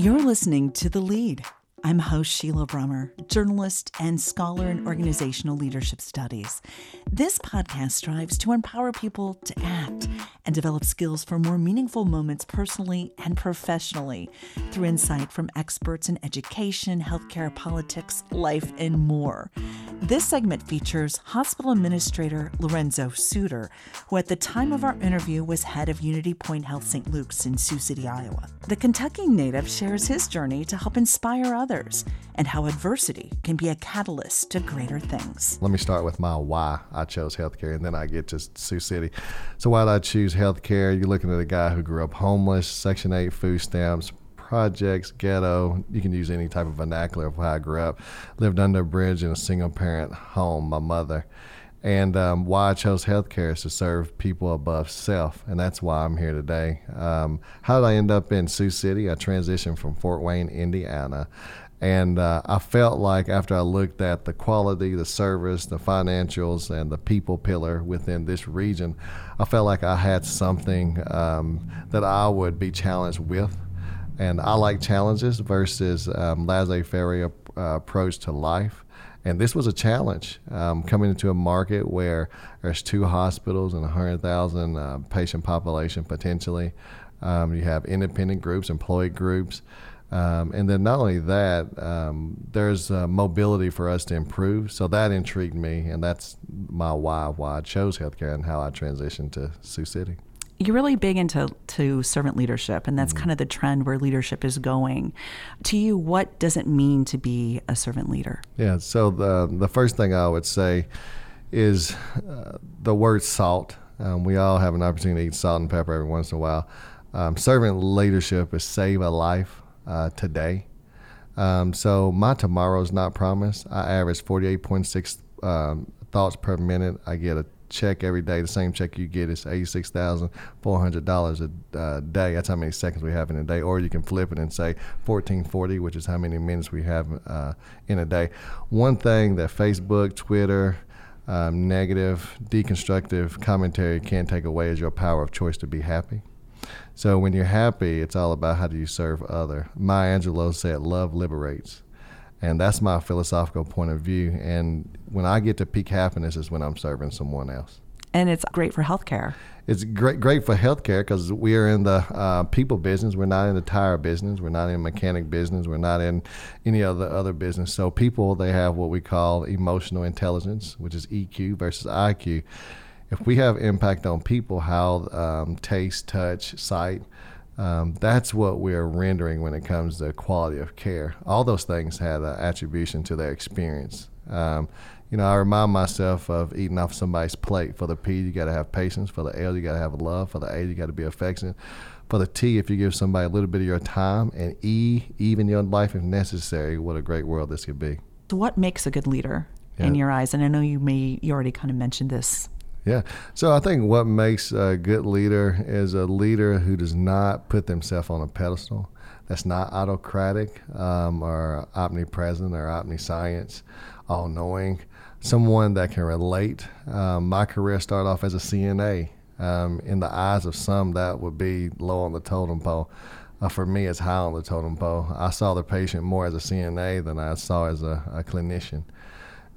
You're listening to The Lead. I'm host Sheila Brummer, journalist and scholar in organizational leadership studies. This podcast strives to empower people to act and develop skills for more meaningful moments personally and professionally through insight from experts in education, healthcare, politics, life, and more. This segment features hospital administrator Lorenzo Suter, who at the time of our interview was head of Unity Point Health St. Luke's in Sioux City, Iowa. The Kentucky native shares his journey to help inspire others and how adversity can be a catalyst to greater things. Let me start with my why I chose healthcare, and then I get to Sioux City. So, why did I choose healthcare? You're looking at a guy who grew up homeless, Section 8 food stamps, projects, ghetto. You can use any type of vernacular of how I grew up. Lived under a bridge in a single parent home, my mother. And um, why I chose healthcare is to serve people above self, and that's why I'm here today. Um, how did I end up in Sioux City? I transitioned from Fort Wayne, Indiana, and uh, I felt like after I looked at the quality, the service, the financials, and the people pillar within this region, I felt like I had something um, that I would be challenged with. And I like challenges versus um, laissez faire uh, approach to life. And this was a challenge um, coming into a market where there's two hospitals and 100,000 uh, patient population potentially. Um, you have independent groups, employee groups. Um, and then not only that, um, there's uh, mobility for us to improve. So that intrigued me, and that's my why, why I chose healthcare and how I transitioned to Sioux City you're really big into to servant leadership and that's mm. kind of the trend where leadership is going. To you what does it mean to be a servant leader? Yeah so the the first thing i would say is uh, the word salt. Um, we all have an opportunity to eat salt and pepper every once in a while. Um, servant leadership is save a life uh, today. Um, so my tomorrow is not promised. I average 48.6 um, thoughts per minute. I get a check every day. The same check you get is eighty six thousand four hundred dollars a uh, day. That's how many seconds we have in a day. Or you can flip it and say fourteen forty, which is how many minutes we have uh, in a day. One thing that Facebook, Twitter, um, negative, deconstructive commentary can't take away is your power of choice to be happy. So when you're happy, it's all about how do you serve other. Maya Angelou said, "Love liberates." And that's my philosophical point of view. And when I get to peak happiness is when I'm serving someone else. And it's great for healthcare. It's great, great for healthcare because we are in the uh, people business. We're not in the tire business. We're not in mechanic business. We're not in any other other business. So people, they have what we call emotional intelligence, which is EQ versus IQ. If we have impact on people, how um, taste, touch, sight, um, that's what we're rendering when it comes to quality of care. All those things have an attribution to their experience. Um, you know, I remind myself of eating off somebody's plate. For the P, you got to have patience. For the L, you got to have love. For the A, you got to be affectionate. For the T, if you give somebody a little bit of your time, and E, even your life if necessary, what a great world this could be. So, what makes a good leader yeah. in your eyes? And I know you may you already kind of mentioned this yeah. So I think what makes a good leader is a leader who does not put themselves on a pedestal. That's not autocratic um, or omnipresent or omniscience, all knowing. Someone that can relate. Um, my career started off as a CNA. Um, in the eyes of some, that would be low on the totem pole. Uh, for me, it's high on the totem pole. I saw the patient more as a CNA than I saw as a, a clinician.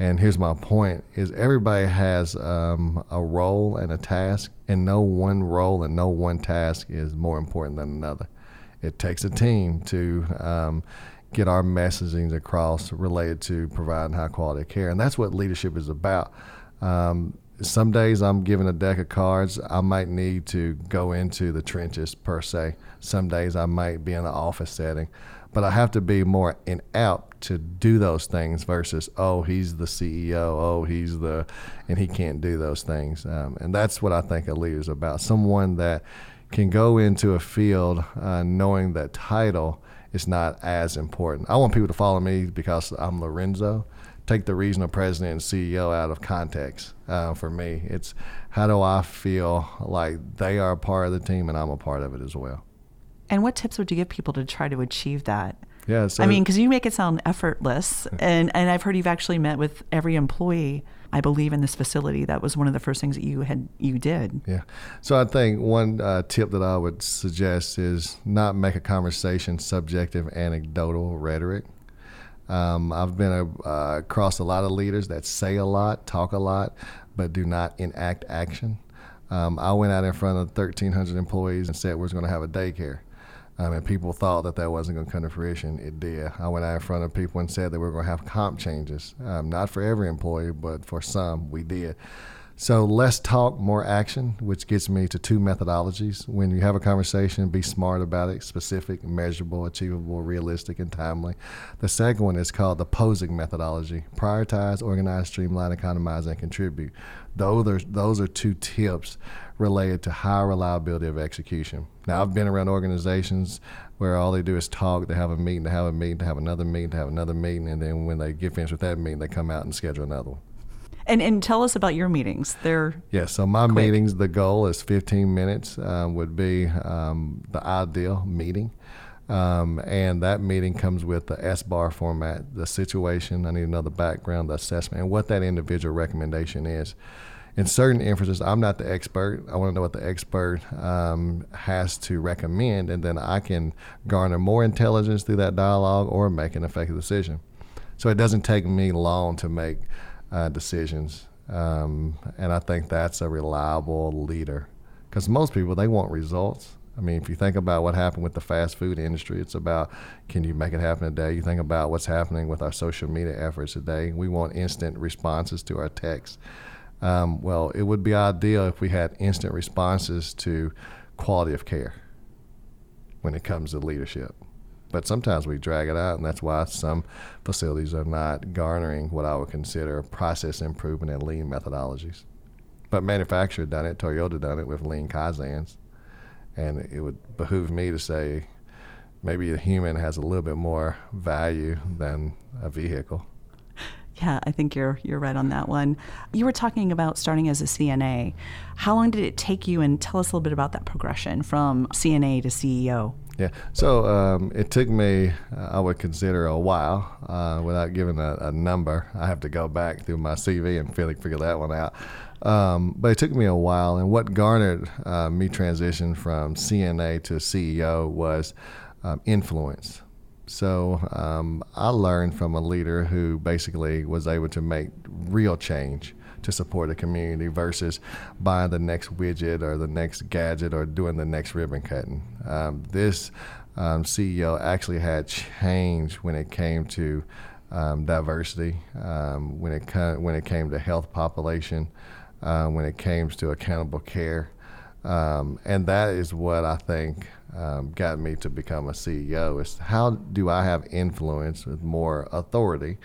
And here's my point: is everybody has um, a role and a task, and no one role and no one task is more important than another. It takes a team to um, get our messaging across related to providing high quality care, and that's what leadership is about. Um, some days I'm given a deck of cards. I might need to go into the trenches per se. Some days I might be in an office setting but I have to be more in out to do those things versus oh he's the CEO oh he's the and he can't do those things um, and that's what I think a leader is about someone that can go into a field uh, knowing that title is not as important. I want people to follow me because I'm Lorenzo. Take the regional president and CEO out of context. Uh, for me, it's how do I feel like they are a part of the team and I'm a part of it as well. And what tips would you give people to try to achieve that? Yeah, so I mean, because you make it sound effortless, and and I've heard you've actually met with every employee. I believe in this facility. That was one of the first things that you had you did. Yeah. So I think one uh, tip that I would suggest is not make a conversation subjective, anecdotal rhetoric. Um, I've been a, uh, across a lot of leaders that say a lot, talk a lot, but do not enact action. Um, I went out in front of 1,300 employees and said we're going to have a daycare. Um, and people thought that that wasn't going to come to fruition. It did. I went out in front of people and said that we were going to have comp changes. Um, not for every employee, but for some, we did. So less talk, more action, which gets me to two methodologies. When you have a conversation, be smart about it, specific, measurable, achievable, realistic, and timely. The second one is called the POSEC methodology prioritize, organize, streamline, economize, and contribute. Those are, those are two tips related to high reliability of execution. Now, I've been around organizations where all they do is talk, they have a meeting, they have a meeting, they have another meeting, they have another meeting, and then when they get finished with that meeting, they come out and schedule another one. And and tell us about your meetings. They're yeah. So my quick. meetings, the goal is 15 minutes um, would be um, the ideal meeting. Um, and that meeting comes with the SBAR format, the situation. I need another background, the assessment, and what that individual recommendation is. In certain instances, I'm not the expert. I want to know what the expert um, has to recommend, and then I can garner more intelligence through that dialogue or make an effective decision. So it doesn't take me long to make uh, decisions. Um, and I think that's a reliable leader because most people they want results. I mean, if you think about what happened with the fast food industry, it's about can you make it happen today? You think about what's happening with our social media efforts today. We want instant responses to our texts. Um, well, it would be ideal if we had instant responses to quality of care when it comes to leadership. But sometimes we drag it out, and that's why some facilities are not garnering what I would consider process improvement and lean methodologies. But manufacturer done it, Toyota done it with lean kaizens, and it would behoove me to say maybe a human has a little bit more value than a vehicle. Yeah, I think you're you're right on that one. You were talking about starting as a CNA. How long did it take you and tell us a little bit about that progression from CNA to CEO? Yeah. So um, it took me, uh, I would consider, a while uh, without giving a, a, number. I have to go back through my CV and figure, figure that one out. Um, but it took me a while. And what garnered uh, me transition from CNA to CEO was um, influence. So um, I learned from a leader who basically was able to make real change to support the community versus buying the next widget or the next gadget or doing the next ribbon cutting. Um, this um, CEO actually had change when it came to um, diversity, um, when it when it came to health population, uh, when it came to accountable care. Um, and that is what I think um, got me to become a CEO. Is how do I have influence with more authority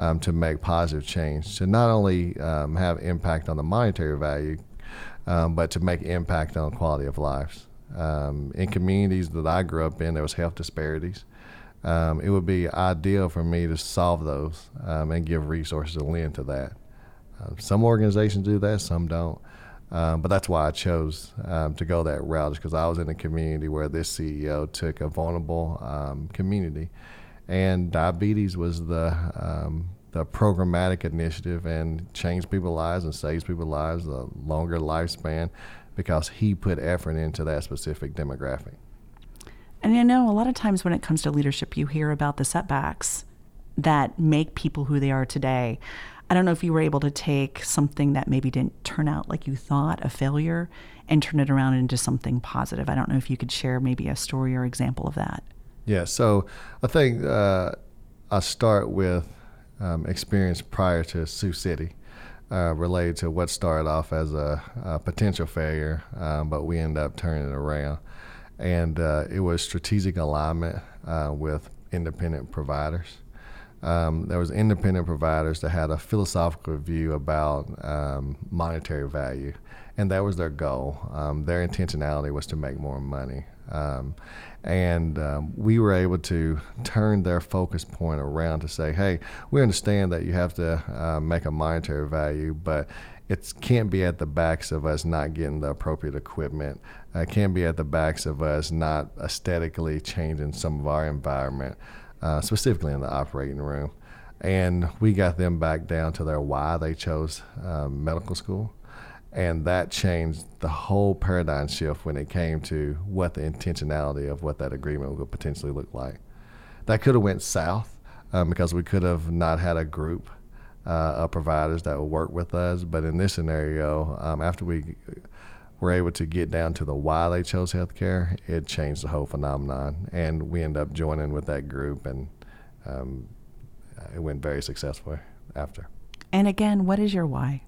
um, to make positive change, to not only um, have impact on the monetary value, um, but to make impact on quality of lives. Um, in communities that I grew up in, there was health disparities. Um, it would be ideal for me to solve those um, and give resources to lend to that. Uh, some organizations do that, some don't. Um, but that's why I chose um, to go that route, because I was in a community where this CEO took a vulnerable um, community and diabetes was the the programmatic initiative and change people's lives and saves people's lives, a longer lifespan, because he put effort into that specific demographic. And you know, a lot of times when it comes to leadership, you hear about the setbacks that make people who they are today. I don't know if you were able to take something that maybe didn't turn out like you thought, a failure, and turn it around into something positive. I don't know if you could share maybe a story or example of that. Yeah, so I think uh, I start with um, experience prior to Sioux City. Uh, related to what started off as a, a potential failure, um, but we ended up turning it around. And uh, it was strategic alignment uh, with independent providers. Um, there was independent providers that had a philosophical view about um, monetary value, and that was their goal. Um, their intentionality was to make more money. Um, and um, we were able to turn their focus point around to say, hey, we understand that you have to uh, make a monetary value, but it can't be at the backs of us not getting the appropriate equipment. It can't be at the backs of us not aesthetically changing some of our environment. uh, specifically in the operating room. And we got them back down to their why they chose um, medical school. And that changed the whole paradigm shift when it came to what the intentionality of what that agreement would potentially look like. That could have went south um, because we could have not had a group uh, of providers that would work with us. But in this scenario, um, after we were able to get down to the why they chose healthcare, it changed the whole phenomenon. And we ended up joining with that group, and um, it went very successfully after. And again, what is your why?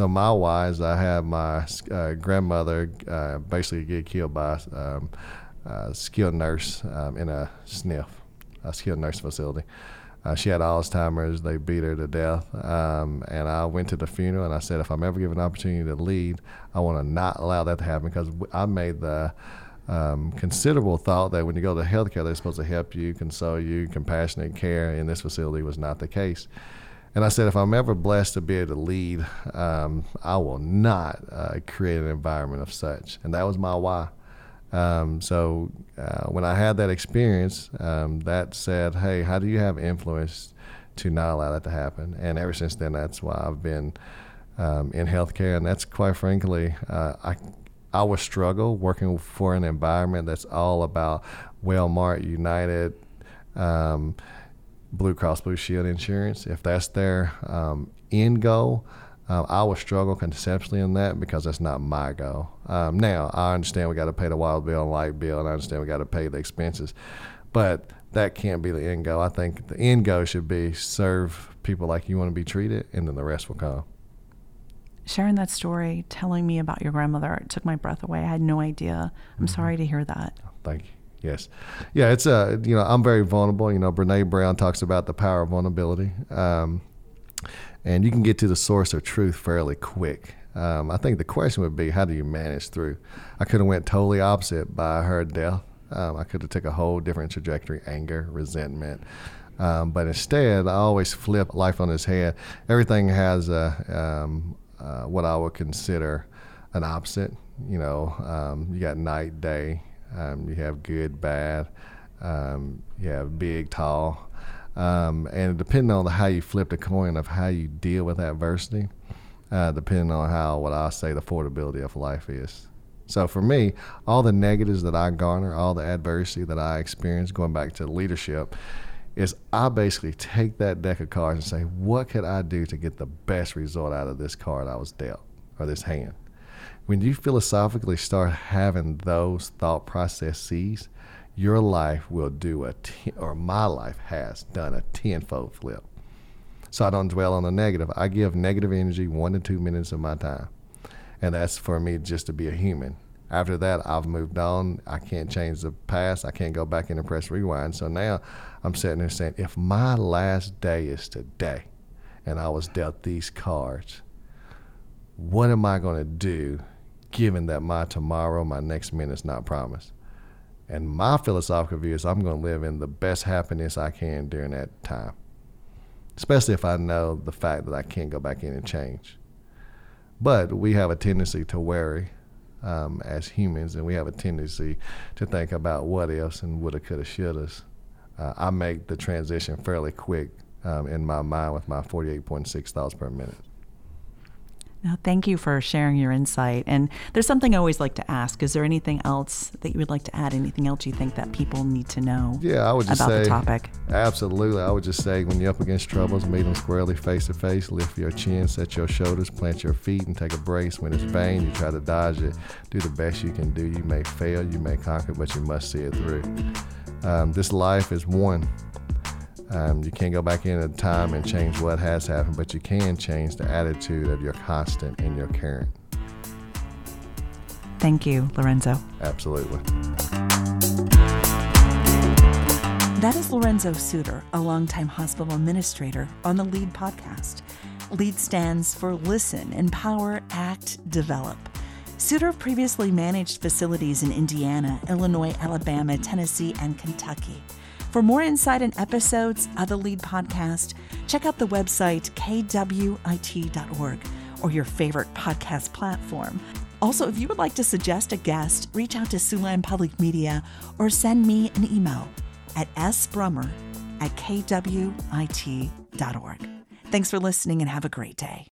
So my is I had my uh, grandmother uh, basically get killed by um, a skilled nurse um, in a SNF, a skilled nurse facility. Uh, she had Alzheimer's. They beat her to death. Um, and I went to the funeral and I said, if I'm ever given an opportunity to lead, I want to not allow that to happen because I made the um, considerable thought that when you go to healthcare, they're supposed to help you, console you, compassionate care. In this facility, was not the case. And I said, if I'm ever blessed to be able to lead, um, I will not uh, create an environment of such. And that was my why. Um, so uh, when I had that experience, um, that said, hey, how do you have influence to not allow that to happen? And ever since then, that's why I've been um, in healthcare. And that's quite frankly, uh, I, I would struggle working for an environment that's all about Wellmark, United, um, Blue Cross Blue Shield insurance. If that's their um, end goal, um, I would struggle conceptually in that because that's not my goal. Um, now, I understand we got to pay the wild bill and light bill, and I understand we got to pay the expenses, but that can't be the end goal. I think the end goal should be serve people like you want to be treated, and then the rest will come. Sharing that story, telling me about your grandmother, it took my breath away. I had no idea. I'm mm-hmm. sorry to hear that. Thank you. Yes, yeah, it's a you know I'm very vulnerable. You know, Brene Brown talks about the power of vulnerability. Um, and you can get to the source of truth fairly quick. Um, I think the question would be, how do you manage through? I could have went totally opposite by her death. Um, I could have took a whole different trajectory: anger, resentment. Um, but instead, I always flip life on its head. Everything has a, um, uh, what I would consider an opposite. You know, um, you got night, day. Um, you have good, bad. you have big, tall. Um, and depending on how you flip the coin of how you deal with adversity, uh, depending on how what I say the affordability of life is. So for me, all the negatives that I garner, all the adversity that I experience, going back to leadership, is I basically take that deck of cards and say, what could I do to get the best result out of this card I was dealt or this hand? When you philosophically start having those thought processes, your life will do a ten, or my life has done a tenfold flip. So I don't dwell on the negative. I give negative energy one to two minutes of my time, and that's for me just to be a human. After that, I've moved on. I can't change the past. I can't go back in and press rewind. So now I'm sitting there saying, if my last day is today, and I was dealt these cards, what am I going to do, given that my tomorrow, my next minute is not promised? And my philosophical view is I'm going to live in the best happiness I can during that time, especially if I know the fact that I can't go back in and change. But we have a tendency to worry um, as humans, and we have a tendency to think about what ifs and woulda, coulda, shouldas. Uh, I make the transition fairly quick um, in my mind with my 48.6 thoughts per minute. Now, thank you for sharing your insight. And there's something I always like to ask. Is there anything else that you would like to add? Anything else you think that people need to know yeah, I would just about say, the topic? Absolutely. I would just say when you're up against troubles, meet them squarely face to face, lift your chin, set your shoulders, plant your feet, and take a brace. When it's vain, you try to dodge it. Do the best you can do. You may fail, you may conquer, but you must see it through. Um, this life is one. Um, you can't go back into time and change what has happened, but you can change the attitude of your constant and your current. Thank you, Lorenzo. Absolutely. That is Lorenzo Suter, a longtime hospital administrator on the LEAD podcast. LEAD stands for Listen, Empower, Act, Develop. Suter previously managed facilities in Indiana, Illinois, Alabama, Tennessee, and Kentucky. For more insight and episodes of the LEAD podcast, check out the website kwit.org or your favorite podcast platform. Also, if you would like to suggest a guest, reach out to Siouxland Public Media or send me an email at sbrummer at kwit.org. Thanks for listening and have a great day.